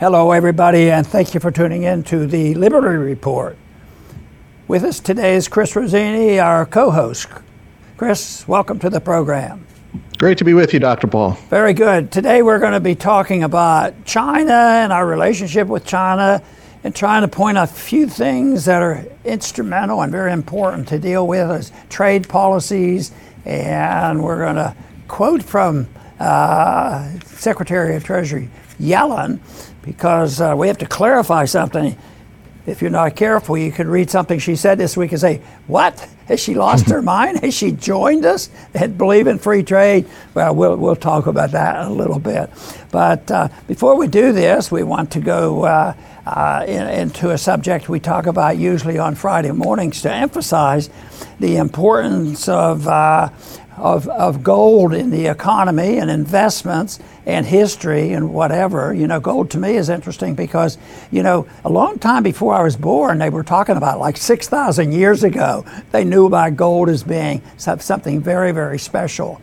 Hello, everybody, and thank you for tuning in to the Liberty Report. With us today is Chris Rossini, our co host. Chris, welcome to the program. Great to be with you, Dr. Paul. Very good. Today we're going to be talking about China and our relationship with China and trying to point out a few things that are instrumental and very important to deal with as trade policies. And we're going to quote from uh, Secretary of Treasury Yellen because uh, we have to clarify something. If you're not careful, you could read something she said this week and say, What? Has she lost her mind? Has she joined us and believe in free trade? Well, we'll, we'll talk about that in a little bit. But uh, before we do this, we want to go uh, uh, in, into a subject we talk about usually on Friday mornings to emphasize the importance of uh, of, of gold in the economy and investments and history and whatever. You know, gold to me is interesting because, you know, a long time before I was born, they were talking about like 6,000 years ago, they knew about gold as being something very, very special.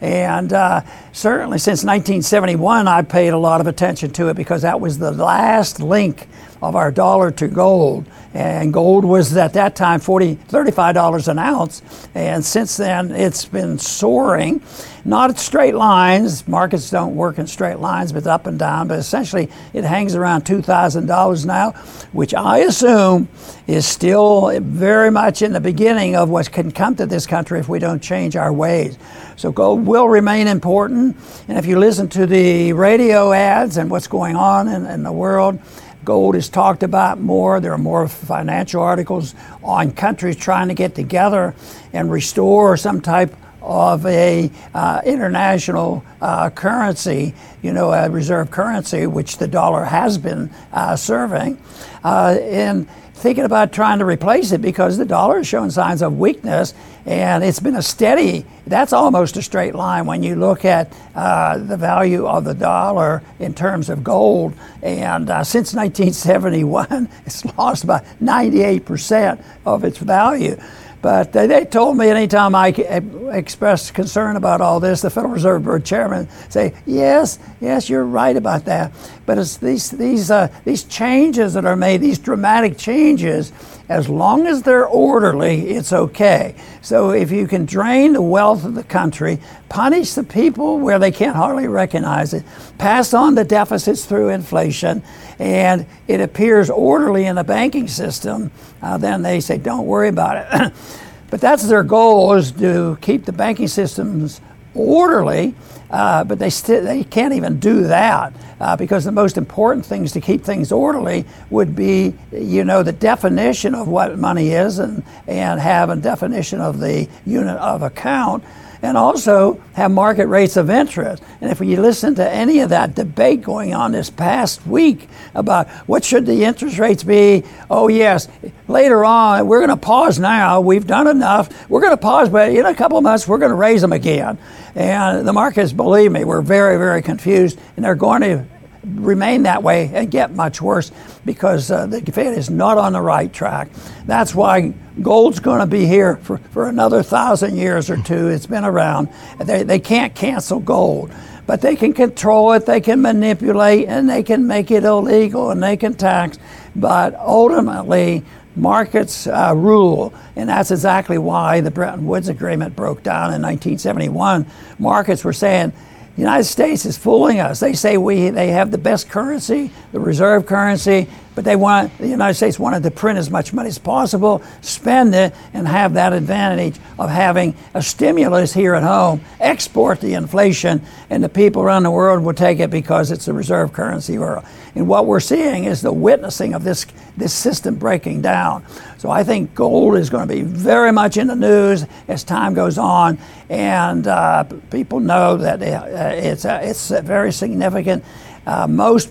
And uh, certainly since 1971, I paid a lot of attention to it because that was the last link of our dollar to gold. And gold was at that time 40, $35 an ounce. And since then, it's been soaring. Not at straight lines. Markets don't work in straight lines, but up and down. But essentially, it hangs around $2,000 now, which I assume is still very much in the beginning of what can come to this country if we don't change our ways. So gold will remain important. And if you listen to the radio ads and what's going on in, in the world, Gold is talked about more. There are more financial articles on countries trying to get together and restore some type of a uh, international uh, currency, you know, a reserve currency, which the dollar has been uh, serving. Uh, and thinking about trying to replace it because the dollar is showing signs of weakness and it's been a steady that's almost a straight line when you look at uh, the value of the dollar in terms of gold and uh, since 1971 it's lost about 98% of its value but they, they told me anytime I expressed concern about all this, the Federal Reserve Board chairman say, yes, yes, you're right about that. But it's these, these, uh, these changes that are made, these dramatic changes, as long as they're orderly, it's okay. So if you can drain the wealth of the country, punish the people where they can't hardly recognize it, pass on the deficits through inflation, and it appears orderly in the banking system, uh, then they say, don't worry about it. but that's their goal is to keep the banking systems orderly, uh, but they, st- they can't even do that uh, because the most important things to keep things orderly would be, you know, the definition of what money is and, and have a definition of the unit of account and also have market rates of interest. And if you listen to any of that debate going on this past week about what should the interest rates be, oh yes, later on we're going to pause now. We've done enough. We're going to pause, but in a couple of months we're going to raise them again. And the markets, believe me, we're very, very confused, and they're going to remain that way and get much worse because uh, the Fed is not on the right track. That's why gold's going to be here for, for another thousand years or two. It's been around. They, they can't cancel gold, but they can control it, they can manipulate, and they can make it illegal and they can tax. But ultimately, markets uh, rule, and that's exactly why the Bretton Woods Agreement broke down in 1971. Markets were saying, the United States is fooling us. They say we they have the best currency, the reserve currency, but they want the United States wanted to print as much money as possible, spend it, and have that advantage of having a stimulus here at home, export the inflation, and the people around the world will take it because it's a reserve currency world. And what we're seeing is the witnessing of this this system breaking down. So I think gold is going to be very much in the news as time goes on, and uh, people know that uh, it's uh, it's very significant. Uh, most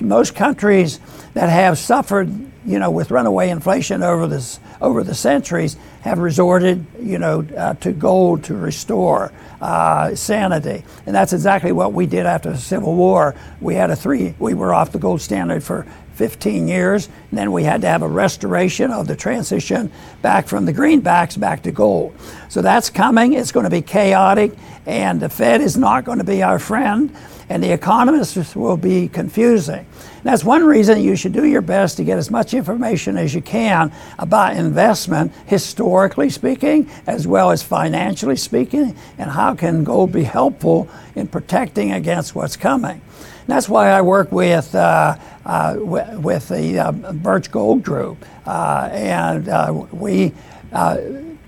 most countries that have suffered you know, with runaway inflation over this over the centuries, have resorted, you know, uh, to gold to restore uh, sanity, and that's exactly what we did after the Civil War. We had a three. We were off the gold standard for 15 years, and then we had to have a restoration of the transition back from the greenbacks back to gold. So that's coming. It's going to be chaotic, and the Fed is not going to be our friend, and the economists will be confusing. And that's one reason you should do your best to get as much information as you can about investment, historically speaking, as well as financially speaking, and how can gold be helpful in protecting against what's coming. That's why I work with uh, uh, with the uh, Birch Gold Group, uh, and uh, we uh,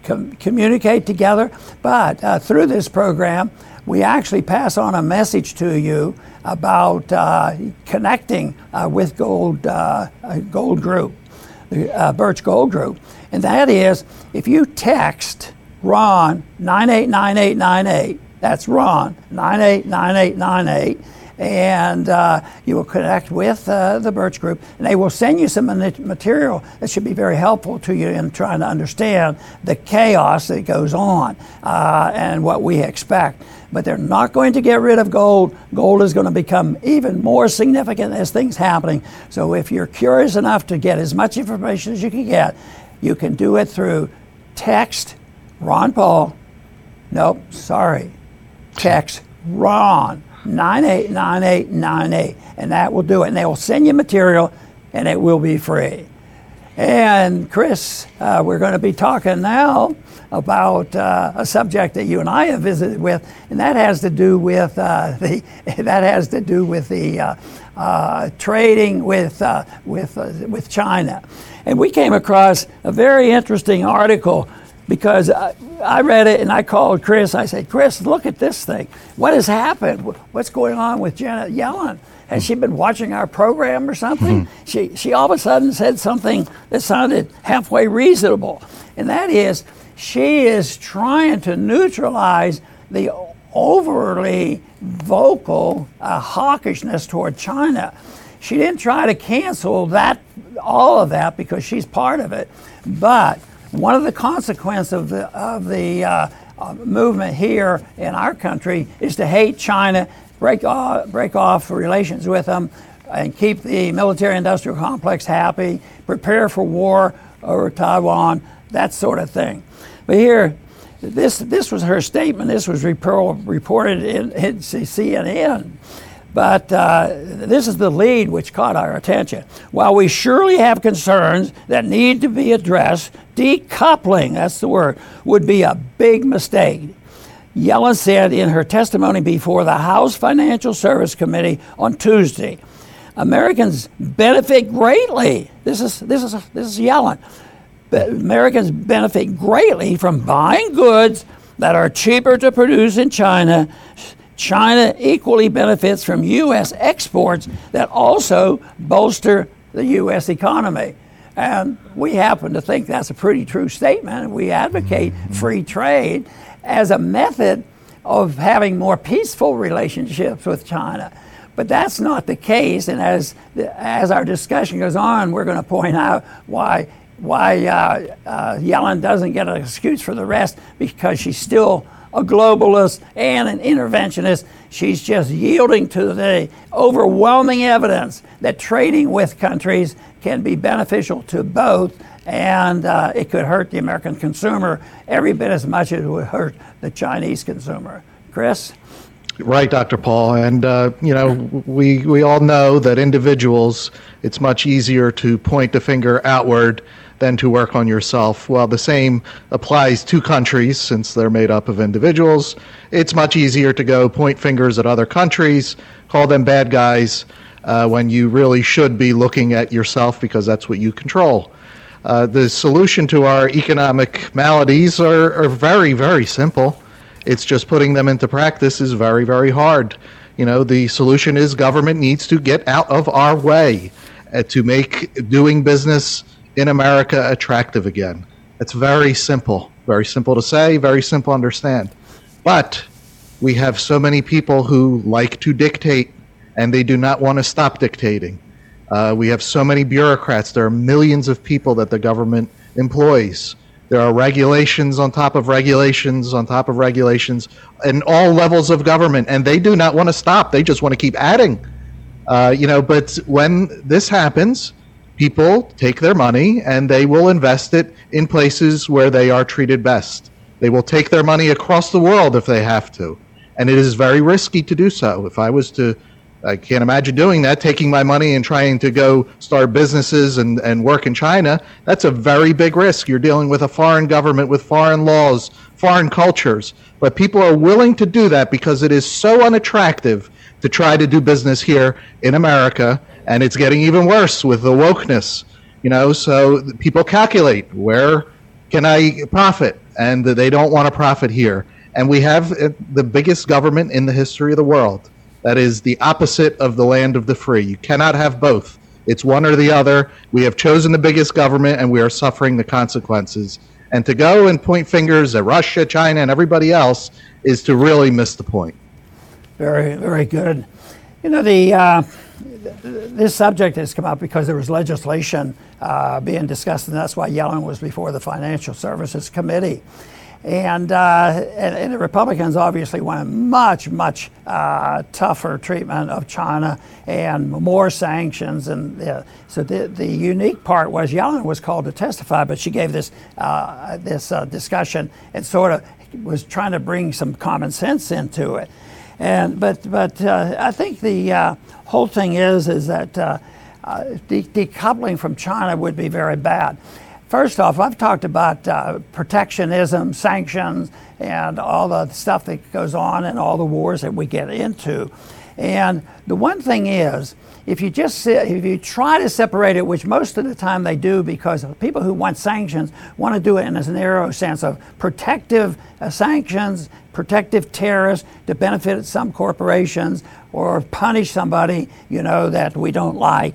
com- communicate together. But through this program, we actually pass on a message to you about uh, connecting uh, with Gold uh, Gold Group, the Birch Gold Group, and that is if you text Ron 989898. That's Ron 989898 and uh, you will connect with uh, the Birch Group, and they will send you some material that should be very helpful to you in trying to understand the chaos that goes on uh, and what we expect. But they're not going to get rid of gold. Gold is going to become even more significant as things happening. So if you're curious enough to get as much information as you can get, you can do it through text Ron Paul. Nope, sorry. Text Ron 989898, and that will do it. And they will send you material, and it will be free. And Chris, uh, we're going to be talking now about uh, a subject that you and I have visited with, and that has to do with uh, the that has to do with the uh, uh, trading with uh, with with China. And we came across a very interesting article because I, I, read it and I called Chris. I said, Chris, look at this thing. What has happened? What's going on with Janet Yellen? Has she been watching our program or something? Mm-hmm. She, she all of a sudden said something that sounded halfway reasonable. And that is, she is trying to neutralize the overly vocal uh, hawkishness toward China. She didn't try to cancel that, all of that, because she's part of it. But one of the consequences of the, of the uh, uh, movement here in our country is to hate China, break off, break off relations with them, and keep the military industrial complex happy, prepare for war over Taiwan, that sort of thing. But here, this, this was her statement. This was reported in, in CNN. But uh, this is the lead which caught our attention. While we surely have concerns that need to be addressed, decoupling, that's the word, would be a big mistake. Yellen said in her testimony before the House Financial Service Committee on Tuesday. Americans benefit greatly. This is, this is, this is Yellen. Americans benefit greatly from buying goods that are cheaper to produce in China China equally benefits from U.S. exports that also bolster the U.S. economy. And we happen to think that's a pretty true statement. We advocate mm-hmm. free trade as a method of having more peaceful relationships with China. But that's not the case. And as, as our discussion goes on, we're going to point out why, why uh, uh, Yellen doesn't get an excuse for the rest because she's still a globalist and an interventionist. She's just yielding to the overwhelming evidence that trading with countries can be beneficial to both, and uh, it could hurt the American consumer every bit as much as it would hurt the Chinese consumer. Chris? Right, Dr. Paul. And, uh, you know, we, we all know that individuals, it's much easier to point the finger outward than to work on yourself. Well, the same applies to countries since they're made up of individuals. It's much easier to go point fingers at other countries, call them bad guys, uh, when you really should be looking at yourself because that's what you control. Uh, the solution to our economic maladies are, are very, very simple. It's just putting them into practice is very, very hard. You know, the solution is government needs to get out of our way uh, to make doing business in America attractive again. It's very simple, very simple to say, very simple to understand. But we have so many people who like to dictate and they do not want to stop dictating. Uh, we have so many bureaucrats. There are millions of people that the government employs. There are regulations on top of regulations on top of regulations in all levels of government, and they do not want to stop. They just want to keep adding. Uh, you know, but when this happens, people take their money and they will invest it in places where they are treated best. They will take their money across the world if they have to, and it is very risky to do so. If I was to I can't imagine doing that, taking my money and trying to go start businesses and, and work in China. That's a very big risk. You're dealing with a foreign government with foreign laws, foreign cultures. But people are willing to do that because it is so unattractive to try to do business here in America. And it's getting even worse with the wokeness, you know. So people calculate where can I profit? And they don't want to profit here. And we have uh, the biggest government in the history of the world that is the opposite of the land of the free. You cannot have both. It's one or the other. We have chosen the biggest government and we are suffering the consequences. And to go and point fingers at Russia, China, and everybody else is to really miss the point. Very, very good. You know, the uh, this subject has come up because there was legislation uh, being discussed, and that's why Yellen was before the Financial Services Committee. And, uh, and, and, the Republicans obviously want much, much uh, tougher treatment of China and more sanctions. And uh, so the, the unique part was Yellen was called to testify, but she gave this, uh, this uh, discussion and sort of was trying to bring some common sense into it. And, but but uh, I think the whole thing is, is that de- decoupling from China would be very bad. First off, I've talked about uh, protectionism, sanctions, and all the stuff that goes on and all the wars that we get into. And the one thing is, if you just if you try to separate it, which most of the time they do, because people who want sanctions want to do it in a narrow sense of protective uh, sanctions, protective tariffs to benefit some corporations or punish somebody you know that we don't like,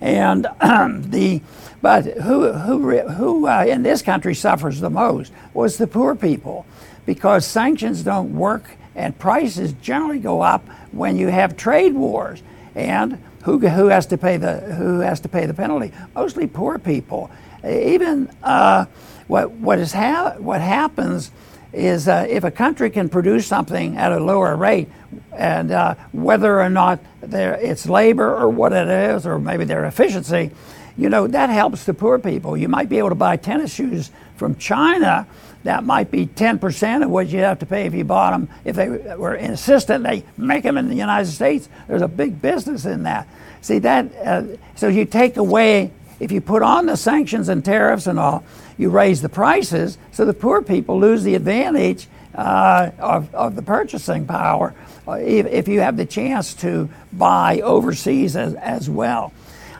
and the but who, who, who uh, in this country suffers the most was the poor people because sanctions don't work and prices generally go up when you have trade wars. And who, who, has, to pay the, who has to pay the penalty? Mostly poor people. Even uh, what, what, is ha- what happens is uh, if a country can produce something at a lower rate, and uh, whether or not it's labor or what it is, or maybe their efficiency, you know, that helps the poor people. You might be able to buy tennis shoes from China. That might be 10% of what you have to pay if you bought them. If they were insistent they make them in the United States, there's a big business in that. See, that, uh, so you take away, if you put on the sanctions and tariffs and all, you raise the prices, so the poor people lose the advantage uh, of, of the purchasing power uh, if, if you have the chance to buy overseas as, as well.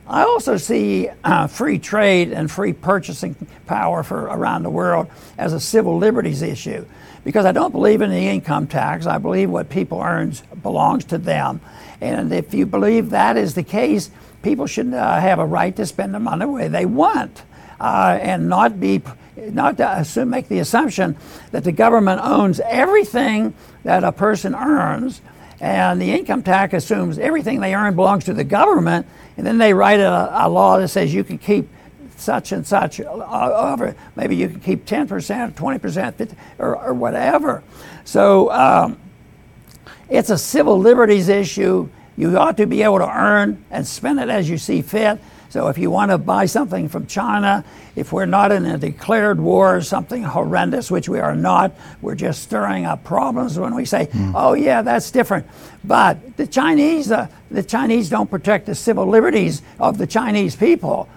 I also see uh, free trade and free purchasing power for around the world as a civil liberties issue because I don't believe in the income tax. I believe what people earn belongs to them. And if you believe that is the case, people should uh, have a right to spend the money the way they want uh, and not be not to assume, make the assumption that the government owns everything that a person earns and the income tax assumes everything they earn belongs to the government and then they write a, a law that says you can keep such and such over. Maybe you can keep 10%, 20%, or, or whatever. So um, it's a civil liberties issue. You ought to be able to earn and spend it as you see fit. So if you want to buy something from China, if we're not in a declared war, something horrendous, which we are not, we're just stirring up problems when we say, mm. "Oh yeah, that's different." But the Chinese, uh, the Chinese don't protect the civil liberties of the Chinese people.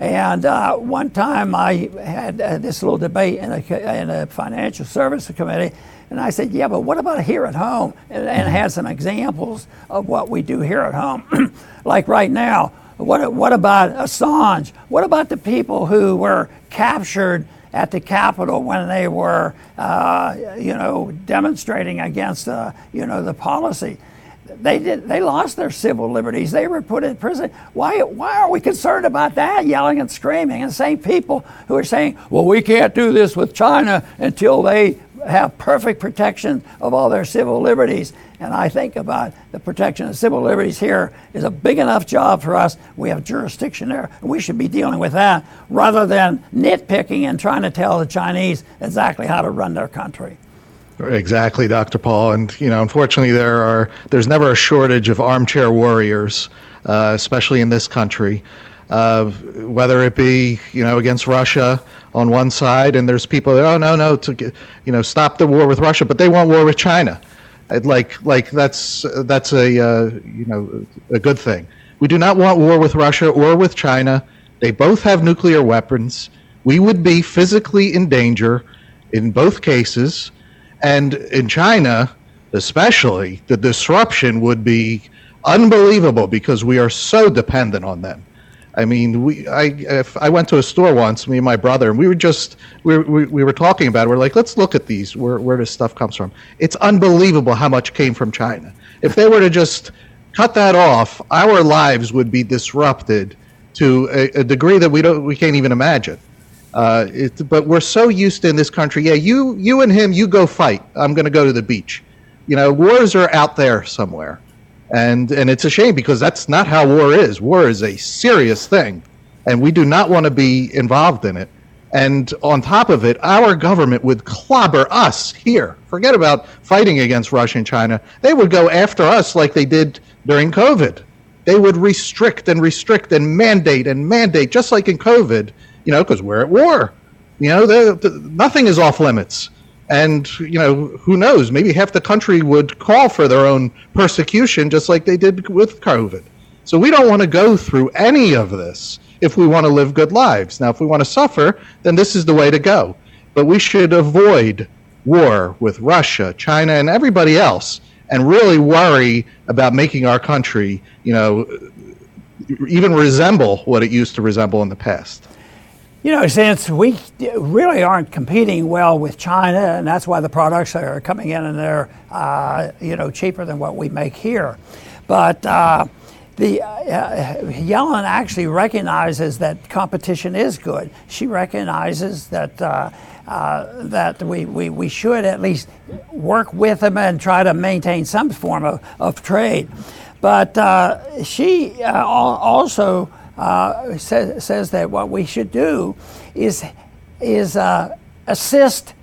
And uh, one time I had uh, this little debate in a, in a financial services committee, and I said, Yeah, but what about here at home? And, and had some examples of what we do here at home. like right now, what, what about Assange? What about the people who were captured at the Capitol when they were, uh, you know, demonstrating against, uh, you know, the policy? They did. They lost their civil liberties. They were put in prison. Why? Why are we concerned about that? Yelling and screaming, and the same people who are saying, "Well, we can't do this with China until they have perfect protection of all their civil liberties." And I think about the protection of civil liberties here is a big enough job for us. We have jurisdiction there. And we should be dealing with that rather than nitpicking and trying to tell the Chinese exactly how to run their country. Exactly, Dr. Paul. And you know, unfortunately, there are there's never a shortage of armchair warriors, uh, especially in this country. Uh, whether it be you know against Russia on one side, and there's people that oh no no to you know stop the war with Russia, but they want war with China. Like like that's that's a uh, you know a good thing. We do not want war with Russia or with China. They both have nuclear weapons. We would be physically in danger in both cases, and in China especially, the disruption would be unbelievable because we are so dependent on them. I mean, we I I went to a store once, me and my brother, and we were just we we, we were talking about it. We're like, let's look at these where where this stuff comes from. It's unbelievable how much came from China. If they were to just cut that off, our lives would be disrupted to a, a degree that we don't we can't even imagine. Uh, it, but we're so used to in this country. Yeah, you you and him, you go fight. I'm going to go to the beach. You know, wars are out there somewhere and and it's a shame because that's not how war is. War is a serious thing, and we do not want to be involved in it. And on top of it, our government would clobber us here. Forget about fighting against Russia and China. They would go after us like they did during COVID. They would restrict and restrict and mandate and mandate, just like in COVID, you know, because we're at war. You know, nothing is off limits and you know who knows? Maybe half the country would call for their own persecution just like they did with covid. So we don't want to go through any of this if we want to live good lives. Now if we want to suffer then this is the way to go. But we should avoid war with russia china and everybody else and really worry about making our country you know even resemble what it used to resemble in the past you know, since we really aren't competing well with China, and that's why the products are coming in and they're, uh, you know, cheaper than what we make here. But uh, the uh, Yellen actually recognizes that competition is good. She recognizes that. Uh, uh, that we, we, we should at least work with them and try to maintain some form of, of trade. But uh, she also uh, says, says that what we should do is, is uh, assist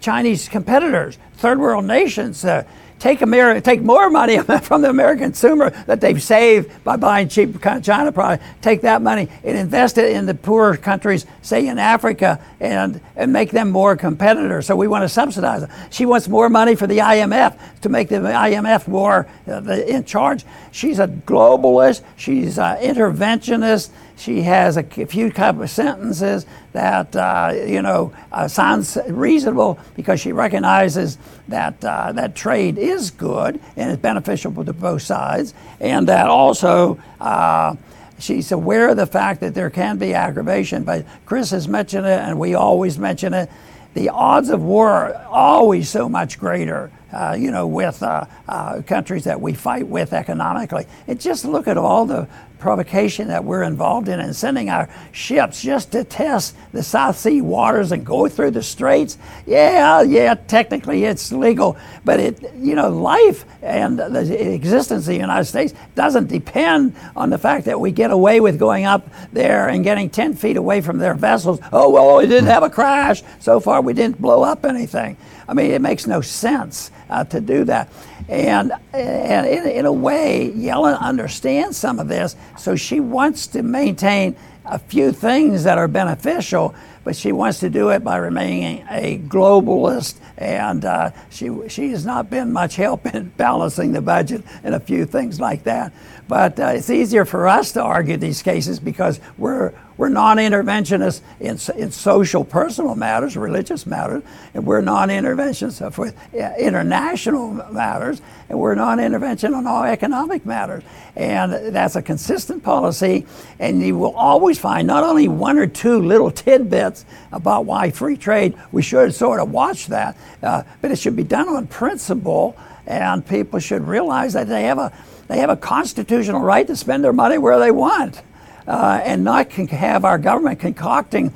Chinese competitors, third world nations, uh, take, America, take more money from the American consumer that they've saved by buying cheap China products, take that money and invest it in the poor countries, say in Africa, and, and make them more competitors. So we want to subsidize them. She wants more money for the IMF to make the IMF more uh, in charge. She's a globalist, she's an interventionist. She has a few couple of sentences that uh, you know uh, sounds reasonable because she recognizes that uh, that trade is good and is beneficial to both sides, and that also uh, she's aware of the fact that there can be aggravation. But Chris has mentioned it, and we always mention it. The odds of war are always so much greater uh, you know, with uh, uh, countries that we fight with economically. And just look at all the provocation that we're involved in and sending our ships just to test the South Sea waters and go through the straits. Yeah, yeah, technically it's legal, but it, you know, life and the existence of the United States doesn't depend on the fact that we get away with going up there and getting 10 feet away from their vessels. Oh, well, we didn't have a crash. So far, we didn't blow up anything. I mean, it makes no sense uh, to do that. And, and in, in a way, Yellen understands some of this, so she wants to maintain a few things that are beneficial, but she wants to do it by remaining a globalist. And uh, she, she has not been much help in balancing the budget and a few things like that. But uh, it's easier for us to argue these cases because we're, we're non-interventionists in, in social, personal matters, religious matters, and we're non-interventionists with international matters, and we're non-intervention on all economic matters. And that's a consistent policy, and you will always find not only one or two little tidbits about why free trade, we should sort of watch that, uh, but it should be done on principle, and people should realize that they have a they have a constitutional right to spend their money where they want uh, and not have our government concocting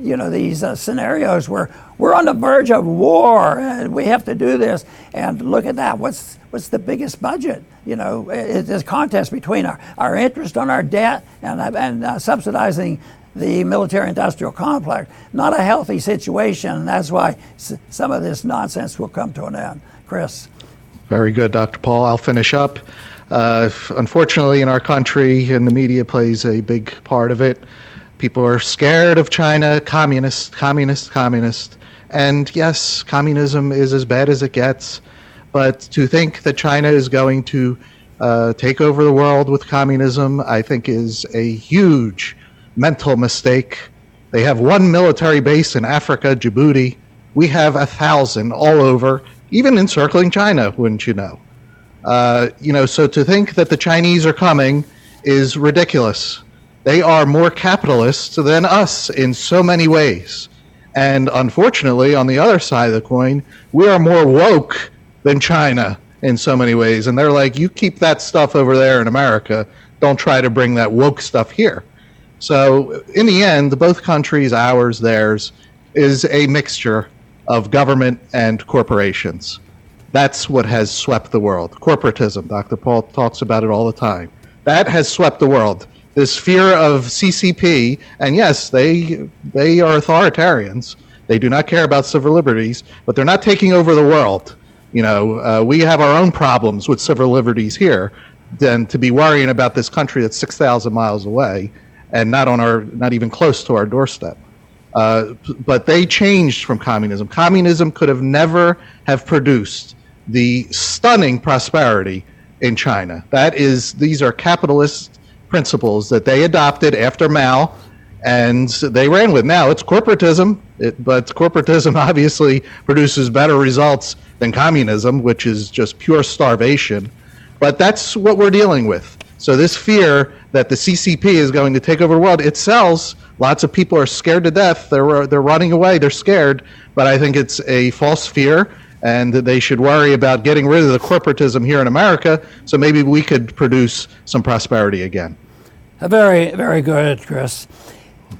you know these uh, scenarios where we're on the verge of war and we have to do this. And look at that. What's what's the biggest budget? You know, it's a contest between our, our interest on our debt and and uh, subsidizing the military industrial complex. Not a healthy situation. and That's why some of this nonsense will come to an end. Chris. Very good, Dr. Paul. I'll finish up. Uh, unfortunately, in our country, and the media plays a big part of it, people are scared of China, communist, communist, communist. And yes, communism is as bad as it gets. But to think that China is going to uh, take over the world with communism, I think, is a huge mental mistake. They have one military base in Africa, Djibouti. We have a thousand all over, even encircling China, wouldn't you know? Uh, you know, so to think that the Chinese are coming is ridiculous. They are more capitalist than us in so many ways. And unfortunately, on the other side of the coin, we are more woke than China in so many ways. And they're like, you keep that stuff over there in America. Don't try to bring that woke stuff here. So, in the end, both countries, ours, theirs, is a mixture of government and corporations. That's what has swept the world. Corporatism. Dr. Paul talks about it all the time. That has swept the world. This fear of CCP, and yes, they they are authoritarians. They do not care about civil liberties, but they're not taking over the world. You know, uh, we have our own problems with civil liberties here than to be worrying about this country that's 6,000 miles away and not on our, not even close to our doorstep. Uh, but they changed from communism. Communism could have never have produced the stunning prosperity in China. That is, these are capitalist principles that they adopted after Mao, and they ran with. Now it's corporatism, it, but corporatism obviously produces better results than communism, which is just pure starvation. But that's what we're dealing with. So this fear that the CCP is going to take over the world, it sells. Lots of people are scared to death. They're they're running away. They're scared. But I think it's a false fear, and they should worry about getting rid of the corporatism here in America. So maybe we could produce some prosperity again. Very very good, Chris.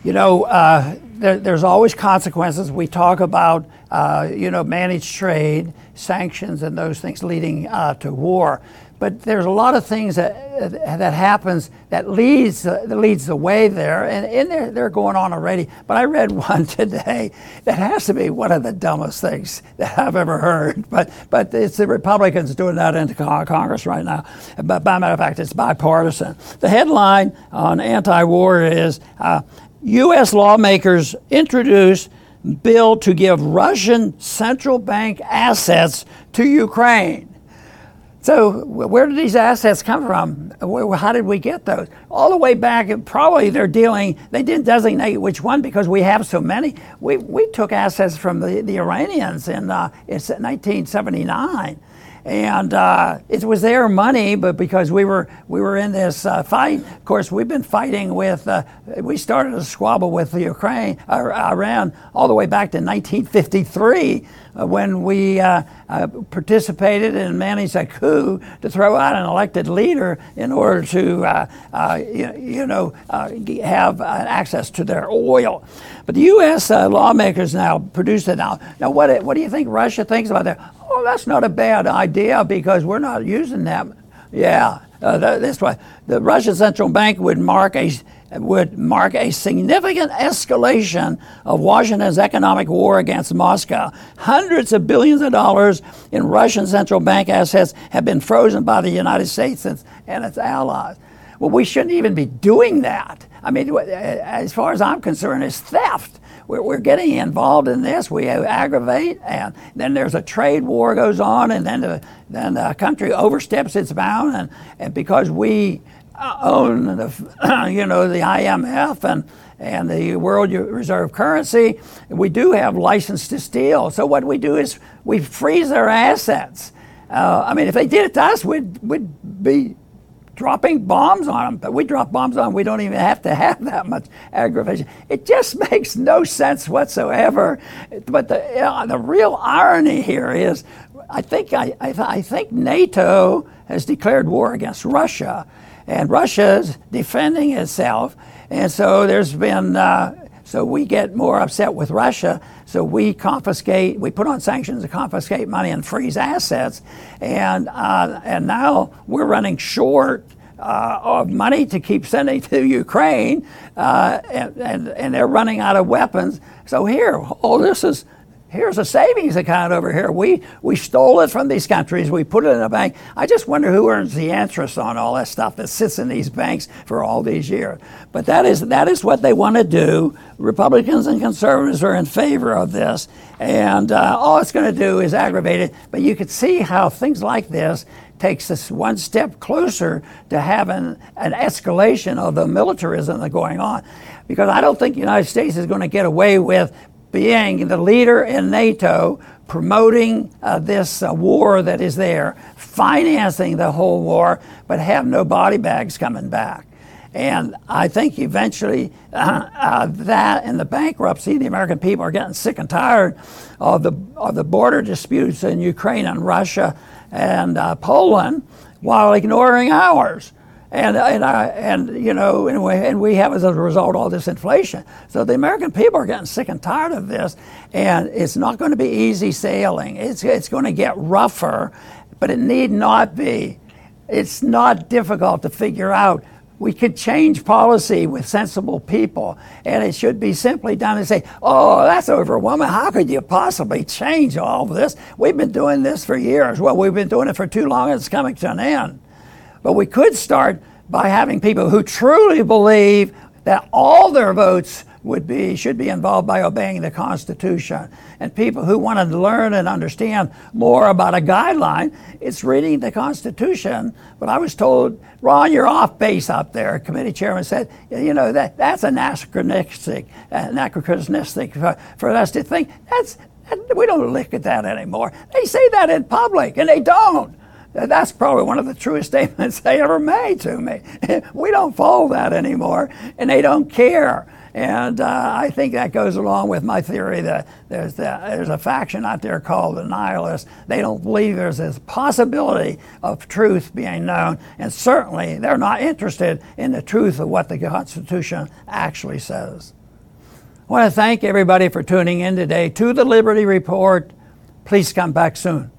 You know, uh, there, there's always consequences. We talk about uh, you know managed trade, sanctions, and those things leading uh, to war but there's a lot of things that that happens that leads that leads the way there, and, and they're, they're going on already. But I read one today that has to be one of the dumbest things that I've ever heard. But but it's the Republicans doing that into Congress right now. But by matter of fact, it's bipartisan. The headline on anti-war is uh, U.S. lawmakers introduce bill to give Russian central bank assets to Ukraine. So where did these assets come from? How did we get those? All the way back, probably they're dealing, they didn't designate which one because we have so many. We, we took assets from the, the Iranians in, uh, in 1979 and uh, it was their money, but because we were we were in this uh, fight, of course, we've been fighting with. Uh, we started a squabble with the Ukraine, or Iran, all the way back to 1953, uh, when we uh, uh, participated and managed a coup to throw out an elected leader in order to, you, you, know, have access to their oil. But the U.S. lawmakers now produce it now. Now, what what do you think Russia thinks about that? Oh, that's not a bad idea because we're not using that. Yeah, uh, this way, the Russian central bank would mark a would mark a significant escalation of Washington's economic war against Moscow. Hundreds of billions of dollars in Russian central bank assets have been frozen by the United States and its allies. Well, we shouldn't even be doing that. I mean, as far as I'm concerned, it's theft we're, we're getting involved in this. We aggravate, and then there's a trade war goes on, and then the, then the country oversteps its bound, and, and because we uh, own the, you know, the IMF and and the world reserve currency, we do have license to steal. So what we do is we freeze their assets. Uh, I mean, if they did it to us, we'd, we'd be dropping bombs on them. But we drop bombs on them, we don't even have to have that much aggravation. It just makes no sense whatsoever. But the, you know, the real irony here is I think, I, I, I think NATO has declared war against Russia, and Russia is defending itself. And so there's been uh, So we get more upset with Russia. So we confiscate, we put on sanctions to confiscate money and freeze assets. And, uh, and now we're running short uh, of money to keep sending to Ukraine, uh, and, and, and, they're running out of weapons. So here, oh, this is here's a savings account over here. We we stole it from these countries. We put it in a bank. I just wonder who earns the interest on all that stuff that sits in these banks for all these years. But that is that is what they want to do. Republicans and conservatives are in favor of this, and uh, all it's going to do is aggravate it. But you can see how things like this takes us one step closer to having an escalation of the militarism that's going on. Because I don't think the United States is going to get away with being the leader in NATO, promoting uh, this uh, war that is there, financing the whole war, but have no body bags coming back. And I think eventually uh, that and the bankruptcy, the American people are getting sick and tired of the, of the border disputes in Ukraine and Russia and uh, Poland while ignoring ours. And, and, I, and you know, and we, and we have as a result all this inflation. So the American people are getting sick and tired of this, and it's not going to be easy sailing. It's, it's going to get rougher, but it need not be. It's not difficult to figure out we could change policy with sensible people, and it should be simply done and say, "Oh, that's overwhelming. How could you possibly change all of this? We've been doing this for years. Well, we've been doing it for too long. It's coming to an end." But we could start by having people who truly believe that all their votes would be should be involved by obeying the Constitution. And people who want to learn and understand more about a guideline, it's reading the Constitution. But I was told, Ron, you're off base up there. Committee chairman said, you know that that's anachronistic, anachronistic for, for us to think that's we don't look at that anymore. They say that in public, and they don't. That's probably one of the truest statements they ever made to me. we don't follow that anymore, and they don't care. And uh, I think that goes along with my theory that there's, the, there's a faction out there called the nihilists. They don't believe there's this possibility of truth being known, and certainly they're not interested in the truth of what the Constitution actually says. I want to thank everybody for tuning in today to the Liberty Report. Please come back soon.